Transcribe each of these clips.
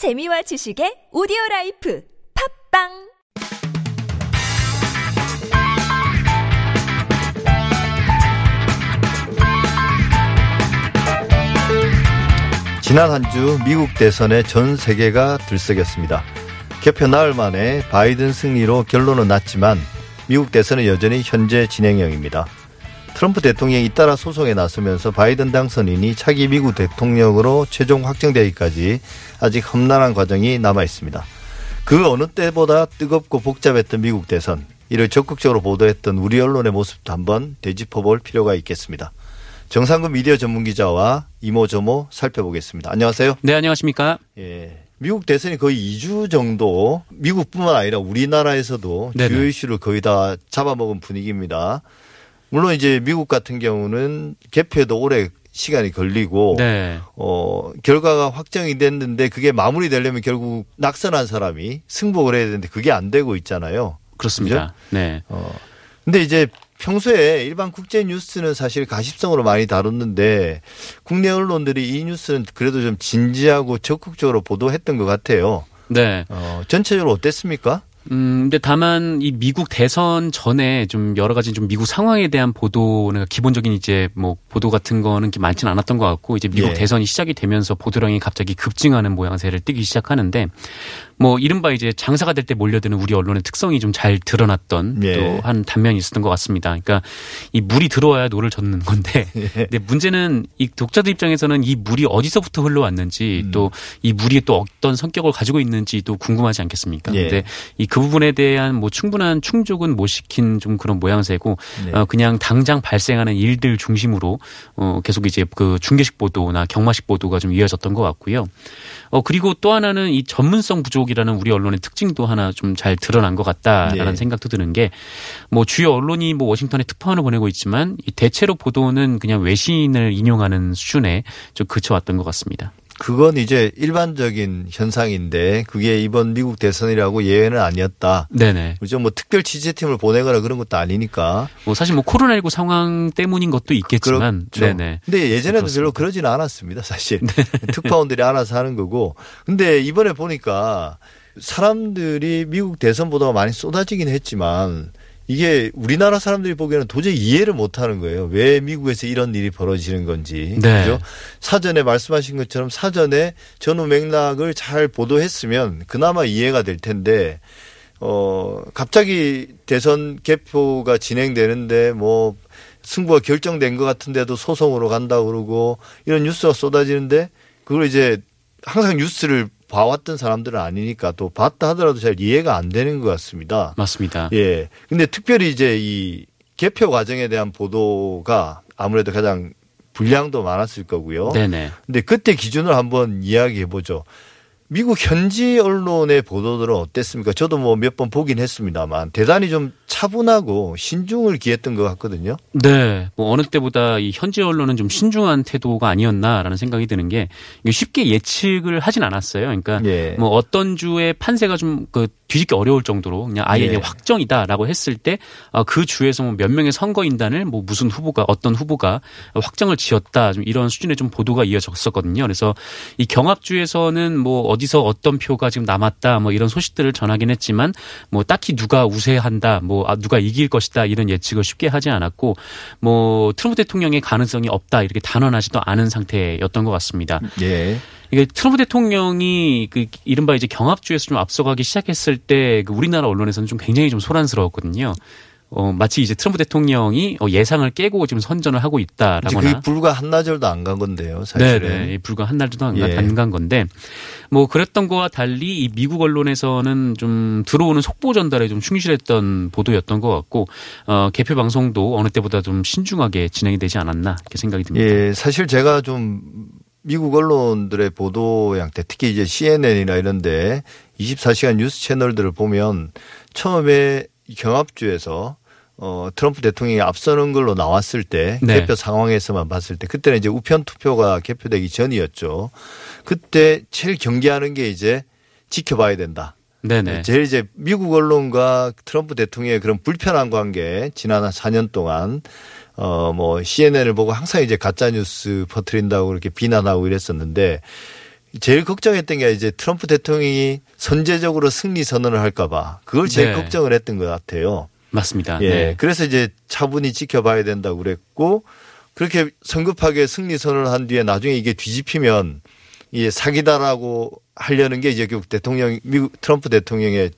재미와 지식의 오디오 life 팟빵 지난 한 주 미국 대선에 전 세계가 들썩였습니다. 개표 나흘 만에 바이든 승리로 결론은 났지만 미국 대선은 여전히 현재 진행형입니다. 트럼프 대통령이 잇따라 소송에 나서면서 바이든 당선인이 차기 미국 대통령으로 최종 확정되기까지 아직 험난한 과정이 남아 있습니다. 그 어느 때보다 뜨겁고 복잡했던 미국 대선, 이를 적극적으로 보도했던 우리 언론의 모습도 한번 되짚어 볼 필요가 있겠습니다. 정상근 미디어 전문 기자와 이모저모 살펴보겠습니다. 안녕하세요. 네, 안녕하십니까? 예. 미국 대선이 거의 2주 정도 미국뿐만 아니라 우리나라에서도 네네. 주요 이슈를 거의 다 잡아먹은 분위기입니다. 물론 이제 미국 같은 경우는 개표에도 오래 시간이 걸리고 네. 어 결과가 확정이 됐는데 그게 마무리되려면 결국 낙선한 사람이 승복을 해야 되는데 그게 안 되고 있잖아요. 그렇습니다. 네. 어. 근데 이제 평소에 일반 국제 뉴스는 사실 가십성으로 많이 다뤘는데 국내 언론들이 이 뉴스는 그래도 좀 진지하고 적극적으로 보도했던 것 같아요. 네. 어, 전체적으로 어땠습니까? 음, 근데 다만 이 미국 대선 전에 좀 여러 가지 좀 미국 상황에 대한 보도는 기본적인 이제 뭐 보도 같은 거는 많지는 않았던 것 같고 이제 미국 예. 대선이 시작이 되면서 보도량이 갑자기 급증하는 모양새를 띠기 시작하는데 뭐 이른바 이제 장사가 될 때 몰려드는 우리 언론의 특성이 좀 잘 드러났던 예. 또한 단면이 있었던 것 같습니다. 그러니까 이 물이 들어와야 노를 젓는 건데 예. 근데 문제는 이 독자들 입장에서는 이 물이 어디서부터 흘러왔는지 음. 또 이 물이 또 어떤 성격을 가지고 있는지도 궁금하지 않겠습니까? 예. 근데 이 그 부분에 대한 뭐 충분한 충족은 못 시킨 좀 그런 모양새고 네. 어 그냥 당장 발생하는 일들 중심으로 어 계속 이제 그 중계식 보도나 경마식 보도가 좀 이어졌던 것 같고요. 어 그리고 또 하나는 이 전문성 부족 이라는 우리 언론의 특징도 하나 좀 잘 드러난 것 같다라는 네. 생각도 드는 게 뭐 주요 언론이 뭐 워싱턴에 특파원을 보내고 있지만 이 대체로 보도는 그냥 외신을 인용하는 수준에 좀 그쳐왔던 것 같습니다. 그건 이제 일반적인 현상인데 그게 이번 미국 대선이라고 예외는 아니었다. 네네. 그죠? 뭐 특별 취재팀을 보내거나 그런 것도 아니니까. 뭐 사실 뭐 코로나19 상황 때문인 것도 있겠지만, 그렇죠. 네네. 근데 예전에도 그렇습니다. 네. 별로 그러지는 않았습니다, 사실. 특파원들이 알아서 하는 거고. 근데 이번에 보니까 사람들이 미국 대선 보도가 많이 쏟아지긴 했지만 이게 우리나라 사람들이 보기에는 도저히 이해를 못 하는 거예요. 왜 미국에서 이런 일이 벌어지는 건지. 네. 그죠? 사전에 말씀하신 것처럼 사전에 전후 맥락을 잘 보도했으면 그나마 이해가 될 텐데 어, 갑자기 대선 개표가 진행되는데 뭐 승부가 결정된 것 같은데도 소송으로 간다 그러고 이런 뉴스가 쏟아지는데 그걸 이제 항상 뉴스를 봐왔던 사람들은 아니니까 또 봤다 하더라도 잘 이해가 안 되는 것 같습니다. 맞습니다. 예. 근데 특별히 이제 이 개표 과정에 대한 보도가 아무래도 가장 분량도 많았을 거고요. 네네. 근데 그때 기준을 한번 이야기해 보죠. 미국 현지 언론의 보도들은 어땠습니까? 저도 뭐 몇 번 보긴 했습니다만 대단히 좀 차분하고 신중을 기했던 것 같거든요. 네. 뭐 어느 때보다 이 현지 언론은 좀 신중한 태도가 아니었나라는 생각이 드는 게 쉽게 예측을 하진 않았어요. 그러니까 예. 뭐 어떤 주의 판세가 좀 그 뒤집기 어려울 정도로 그냥 아예 예. 확정이다라고 했을 때 그 주에서 뭐 몇 명의 선거인단을 뭐 무슨 후보가 어떤 후보가 확정을 지었다 좀 이런 수준의 좀 보도가 이어졌었거든요. 그래서 이 경합주에서는 뭐 어디서 어떤 표가 지금 남았다 뭐 이런 소식들을 전하긴 했지만 뭐 딱히 누가 우세한다 뭐 아, 누가 이길 것이다 이런 예측을 쉽게 하지 않았고 뭐 트럼프 대통령의 가능성이 없다 이렇게 단언하지도 않은 상태였던 것 같습니다. 예. 이게 트럼프 대통령이 그 이른바 이제 경합주에서 좀 앞서가기 시작했을 때 그 우리나라 언론에서는 좀 굉장히 좀 소란스러웠거든요. 어, 마치 이제 트럼프 대통령이 어, 예상을 깨고 지금 선전을 하고 있다라거나. 그게 불과 한나절도 안 간 건데요. 사실은. 네네. 불과 한 달도 안, 예. 안 건데, 뭐, 그랬던 거와 달리 이 미국 언론에서는 좀 들어오는 속보 전달에 좀 충실했던 보도였던 것 같고, 어, 개표 방송도 어느 때보다 좀 신중하게 진행이 되지 않았나, 이렇게 생각이 듭니다. 예, 사실 제가 좀 미국 언론들의 보도 양태, 특히 이제 CNN이나 이런데 24시간 뉴스 채널들을 보면 처음에 이 경합주에서 어, 트럼프 대통령이 앞서는 걸로 나왔을 때 네. 개표 상황에서만 봤을 때 그때는 이제 우편 투표가 개표되기 전이었죠. 그때 제일 경계하는 게 이제 지켜봐야 된다. 네네. 제일 이제 미국 언론과 트럼프 대통령의 그런 불편한 관계 지난 한 4년 동안 어 뭐 CNN을 보고 항상 이제 가짜 뉴스 퍼뜨린다고 그렇게 비난하고 이랬었는데 제일 걱정했던 게 이제 트럼프 대통령이 선제적으로 승리 선언을 할까봐 그걸 제일 네. 걱정을 했던 것 같아요. 맞습니다. 예. 네. 그래서 이제 차분히 지켜봐야 된다고 그랬고 그렇게 성급하게 승리 선언을 한 뒤에 나중에 이게 뒤집히면 이게 사기다라고 하려는 게 이제 결국 대통령 미국 트럼프 대통령의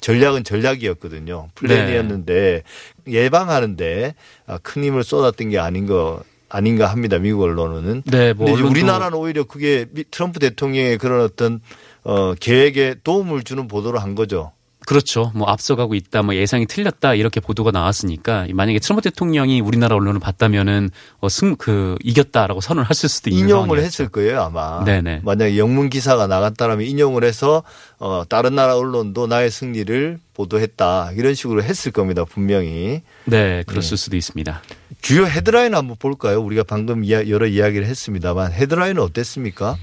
전략은 전략이었거든요. 플랜이었는데 예방하는데 아, 큰 힘을 쏟았던 게 아닌 거 아닌가 합니다. 미국 언론은. 네, 뭐 근데 우리나라는 오히려 그게 미- 트럼프 대통령의 그런 어떤 어 계획에 도움을 주는 보도를 한 거죠. 그렇죠. 뭐 앞서가고 있다, 뭐 예상이 틀렸다 이렇게 보도가 나왔으니까 만약에 트럼프 대통령이 우리나라 언론을 봤다면은 어, 승, 그 이겼다라고 선언을 했을 수도 있는 인용을 상황이었죠. 했을 거예요 아마. 네네. 만약에 영문 기사가 나갔다라면 인용을 해서 어 다른 나라 언론도 나의 승리를 보도했다 이런 식으로 했을 겁니다 분명히. 네, 그랬을 수도 있습니다. 주요 헤드라인 한번 볼까요? 우리가 방금 여러 이야기를 했습니다만 헤드라인은 어땠습니까?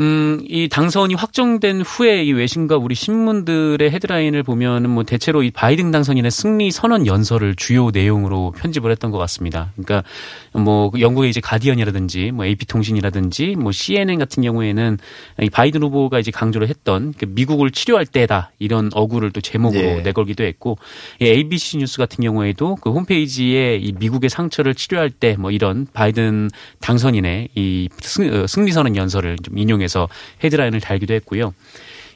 음, 이 당선이 확정된 후에 이 외신과 우리 신문들의 헤드라인을 보면은 뭐 대체로 이 바이든 당선인의 승리 선언 연설을 주요 내용으로 편집을 했던 것 같습니다. 그러니까 뭐 영국의 이제 가디언이라든지 뭐 AP 통신이라든지 뭐 CNN 같은 경우에는 이 바이든 후보가 이제 강조를 했던 그 미국을 치료할 때다 이런 어구를 또 제목으로 예. 내걸기도 했고 이 ABC 뉴스 같은 경우에도 그 홈페이지에 이 미국의 상처를 치료할 때 뭐 이런 바이든 당선인의 이 승- 어, 승리 선언 연설을 좀 인용해서 헤드라인을 달기도 했고요.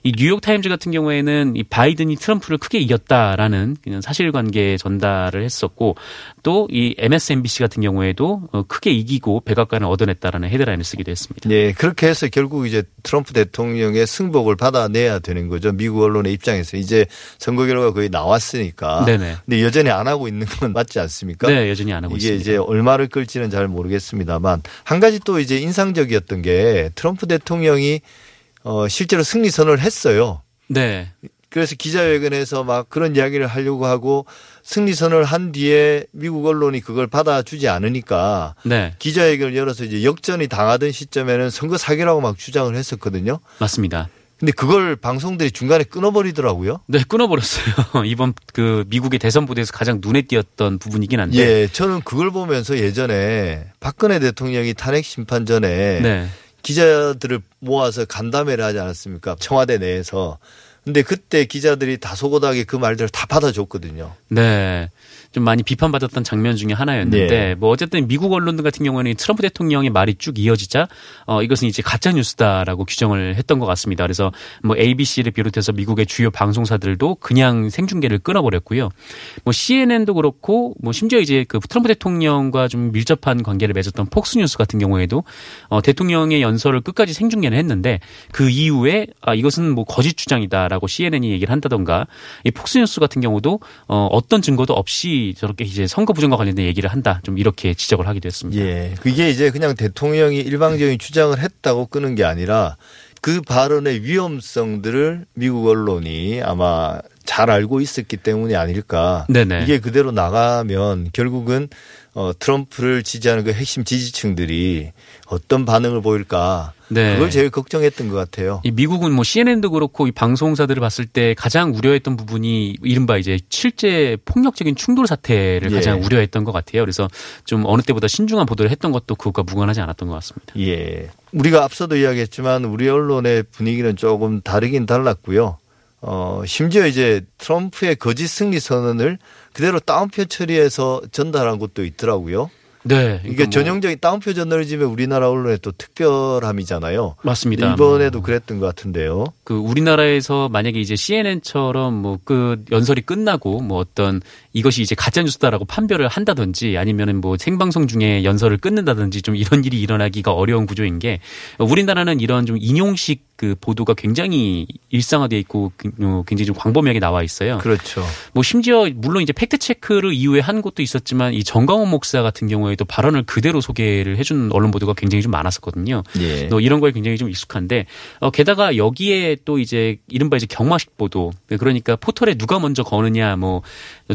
이 뉴욕 타임즈 같은 경우에는 이 바이든이 트럼프를 크게 이겼다라는 그냥 사실관계 전달을 했었고 또 이 MSNBC 같은 경우에도 어, 크게 이기고 백악관을 얻어냈다라는 헤드라인을 쓰기도 했습니다. 네, 그렇게 해서 결국 이제 트럼프 대통령의 승복을 받아내야 되는 거죠. 미국 언론의 입장에서 이제 선거 결과 거의 나왔으니까. 네네. 근데 여전히 안 하고 있는 건 맞지 않습니까? 네, 여전히 안 하고 이게 있습니다. 이제 얼마를 끌지는 잘 모르겠습니다만 한 가지 또 이제 인상적이었던 게 트럼프 대통령이 어 실제로 승리 선언을 했어요. 네, 그래서 기자회견에서 막 그런 이야기를 하려고 하고 승리 선언을 한 뒤에 미국 언론이 그걸 받아주지 않으니까 네, 기자회견을 열어서 이제 역전이 당하던 시점에는 선거 사기라고 막 주장을 했었거든요. 맞습니다. 근데 그걸 방송들이 중간에 끊어버리더라고요. 네, 끊어버렸어요. 이번 그 미국의 대선 부대에서 가장 눈에 띄었던 부분이긴 한데. 예, 저는 그걸 보면서 예전에 박근혜 대통령이 탄핵 심판 전에 네. 기자들을 모아서 간담회를 하지 않았습니까? 청와대 내에서. 근데 그때 기자들이 다소곳하게 그 말들을 다 받아줬거든요. 네. 좀 많이 비판받았던 장면 중에 하나였는데 네. 뭐 어쨌든 미국 언론들 같은 경우에는 트럼프 대통령의 말이 쭉 이어지자 어 이것은 이제 가짜 뉴스다라고 규정을 했던 것 같습니다. 그래서 뭐 ABC를 비롯해서 미국의 주요 방송사들도 그냥 생중계를 끊어버렸고요. 뭐 CNN도 그렇고 뭐 심지어 이제 그 트럼프 대통령과 좀 밀접한 관계를 맺었던 폭스 뉴스 같은 경우에도 어 대통령의 연설을 끝까지 생중계는 했는데 그 이후에 아 이것은 뭐 거짓 주장이다 라고 CNN이 얘기를 한다던가 이 폭스뉴스 같은 경우도 어 어떤 증거도 없이 저렇게 이제 선거 부정과 관련된 얘기를 한다 좀 이렇게 지적을 하기도 했습니다. 예. 그게 이제 그냥 대통령이 일방적인 주장을 했다고 끄는 게 아니라 그 발언의 위험성들을 미국 언론이 아마 잘 알고 있었기 때문이 아닐까. 네네. 이게 그대로 나가면 결국은 어, 트럼프를 지지하는 그 핵심 지지층들이 어떤 반응을 보일까. 네. 그걸 제일 걱정했던 것 같아요. 이 미국은 뭐 CNN도 그렇고 이 방송사들을 봤을 때 가장 우려했던 부분이 이른바 이제 실제 폭력적인 충돌 사태를 예. 가장 우려했던 것 같아요. 그래서 좀 어느 때보다 신중한 보도를 했던 것도 그것과 무관하지 않았던 것 같습니다. 예. 우리가 앞서도 이야기했지만 우리 언론의 분위기는 조금 다르긴 달랐고요. 어, 심지어 이제 트럼프의 거짓 승리 선언을 그대로 다운표 처리해서 전달한 것도 있더라고요. 네. 이게 그러니까 뭐 전형적인 다운표 저널리즘의 우리나라 언론의 또 특별함이잖아요. 맞습니다. 뭐 그랬던 것 같은데요. 그 우리나라에서 만약에 이제 CNN처럼 뭐 그 연설이 끝나고 뭐 어떤 이것이 이제 가짜 뉴스다라고 판별을 한다든지 아니면은 뭐 생방송 중에 연설을 끊는다든지 좀 이런 일이 일어나기가 어려운 구조인 게 우리나라는 이런 좀 인용식 그 보도가 굉장히 일상화돼 있고 어, 굉장히 좀 광범위하게 나와 있어요. 그렇죠. 뭐 심지어 물론 이제 팩트 체크를 이후에 한 것도 있었지만 이 정강원 목사 같은 경우에도 발언을 그대로 소개를 해준 언론 보도가 굉장히 좀 많았었거든요. 예. 또 이런 거에 굉장히 좀 익숙한데 어, 게다가 여기에 또 이제 이른바 이제 경마식 보도 그러니까 포털에 누가 먼저 거느냐 뭐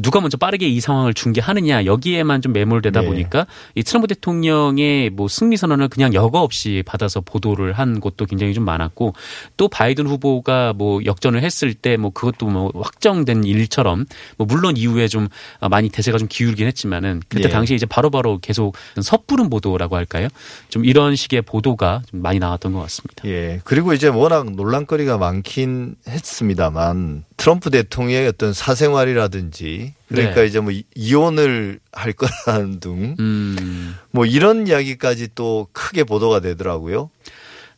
누가 먼저 빠르게 이 상황을 중계하느냐 여기에만 좀 매몰되다 네. 보니까 이 트럼프 대통령의 뭐 승리 선언을 그냥 여과 없이 받아서 보도를 한 곳도 굉장히 좀 많았고 또 바이든 후보가 뭐 역전을 했을 때 뭐 그것도 뭐 확정된 일처럼 뭐 물론 이후에 좀 많이 대세가 좀 기울긴 했지만은 그때 예. 당시에 이제 바로 바로 계속 섣부른 보도라고 할까요? 좀 이런 식의 보도가 좀 많이 나왔던 것 같습니다. 예. 그리고 이제 워낙 논란거리가 많긴 했습니다만 트럼프 대통령의 어떤 사생활이라든지 그러니까 네. 이제 뭐 이- 이혼을 할 거라는 등 음. 뭐 이런 이야기까지 또 크게 보도가 되더라고요.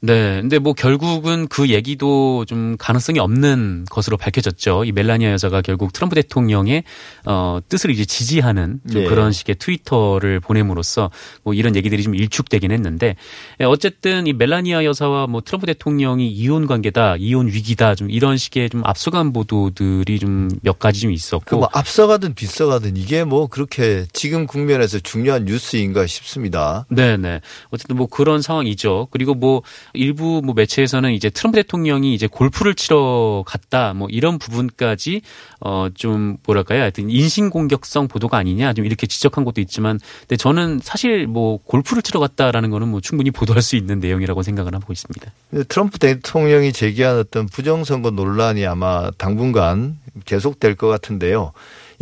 네. 근데 뭐 결국은 그 얘기도 좀 가능성이 없는 것으로 밝혀졌죠. 이 멜라니아 여자가 결국 트럼프 대통령의 어 뜻을 이제 지지하는 좀 네. 그런 식의 트위터를 보냄으로써 뭐 이런 얘기들이 좀 일축되긴 했는데 예, 어쨌든 이 멜라니아 여사와 뭐 트럼프 대통령이 이혼 관계다, 이혼 위기다 좀 이런 식의 좀 앞서간 보도들이 좀 몇 가지 좀 있었고 그 뭐 앞서가든 뒤서가든 이게 뭐 그렇게 지금 국면에서 중요한 뉴스인가 싶습니다. 네 네. 어쨌든 뭐 그런 상황이죠. 그리고 뭐 일부 뭐 매체에서는 이제 트럼프 대통령이 이제 골프를 치러 갔다 뭐 이런 부분까지 어 좀 뭐랄까요. 하여튼 인신공격성 보도가 아니냐 좀 이렇게 지적한 것도 있지만 근데 저는 사실 뭐 골프를 치러 갔다라는 거는 뭐 충분히 보도할 수 있는 내용이라고 생각을 하고 있습니다. 트럼프 대통령이 제기한 어떤 부정선거 논란이 아마 당분간 계속될 것 같은데요.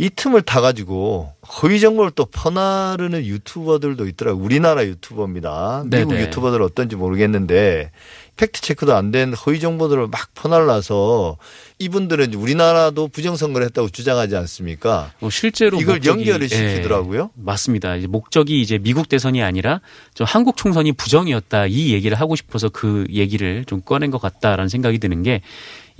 이 틈을 타 가지고 허위 정보를 또 퍼나르는 유튜버들도 있더라고요. 우리나라 유튜버입니다. 미국 네네. 유튜버들 어떤지 모르겠는데 팩트 체크도 안 된 허위 정보들을 막 퍼날라서 이분들은 우리나라도 부정선거를 했다고 주장하지 않습니까? 뭐 실제로 이걸 목적이- 연결을 예, 시키더라고요. 맞습니다. 이제 목적이 이제 미국 대선이 아니라 좀 한국 총선이 부정이었다 이 얘기를 하고 싶어서 그 얘기를 좀 꺼낸 것 같다라는 생각이 드는 게.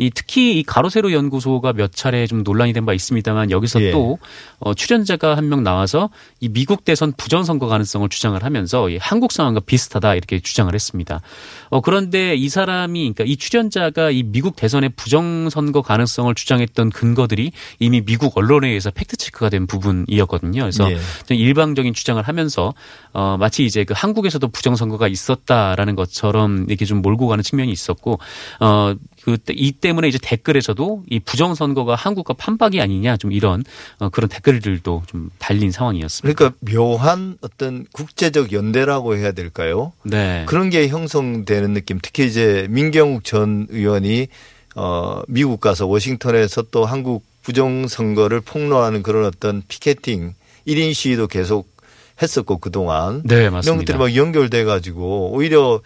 이 특히 이 가로세로 연구소가 몇 차례 좀 논란이 된 바 있습니다만 여기서 예. 또 어, 출연자가 한 명 나와서 이 미국 대선 부정 선거 가능성을 주장을 하면서 이 한국 상황과 비슷하다 이렇게 주장을 했습니다. 어, 그런데 이 사람이 그러니까 이 출연자가 이 미국 대선의 부정 선거 가능성을 주장했던 근거들이 이미 미국 언론에 의해서 팩트 체크가 된 부분이었거든요. 그래서 예. 좀 일방적인 주장을 하면서 어 마치 이제 그 한국에서도 부정 선거가 있었다라는 것처럼 이렇게 좀 몰고 가는 측면이 있었고 어그이 때 문에 이제 댓글에서도 이 부정 선거가 한국과 판박이 아니냐 좀 이런 어 그런 댓글들도 좀 달린 상황이었습니다. 그러니까 묘한 어떤 국제적 연대라고 해야 될까요? 네. 그런 게 형성되는 느낌. 특히 이제 민경욱 전 의원이 어 미국 가서 워싱턴에서 또 한국 부정 선거를 폭로하는 그런 어떤 피켓팅 1인 시위도 계속 했었고 그동안 네, 이런 맞습니다. 것들이 막 연결돼 가지고 오히려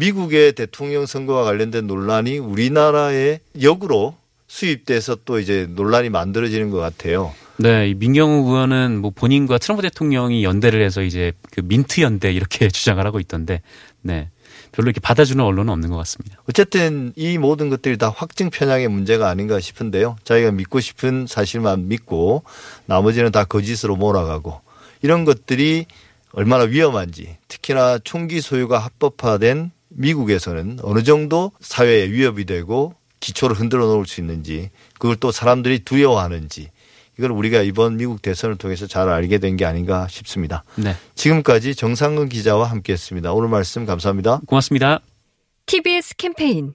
미국의 대통령 선거와 관련된 논란이 우리나라의 역으로 수입돼서 또 이제 논란이 만들어지는 것 같아요. 네, 이 민경욱 의원은 뭐 본인과 트럼프 대통령이 연대를 해서 이제 그 민트 연대 이렇게 주장을 하고 있던데, 네. 별로 이렇게 받아주는 언론은 없는 것 같습니다. 어쨌든 이 모든 것들이 다 확증 편향의 문제가 아닌가 싶은데요. 자기가 믿고 싶은 사실만 믿고 나머지는 다 거짓으로 몰아가고 이런 것들이 얼마나 위험한지 특히나 총기 소유가 합법화된 미국에서는 어느 정도 사회에 위협이 되고 기초를 흔들어 놓을 수 있는지 그걸 또 사람들이 두려워하는지 이걸 우리가 이번 미국 대선을 통해서 잘 알게 된 게 아닌가 싶습니다. 네. 지금까지 정상근 기자와 함께했습니다. 오늘 말씀 감사합니다. 고맙습니다. TBS 캠페인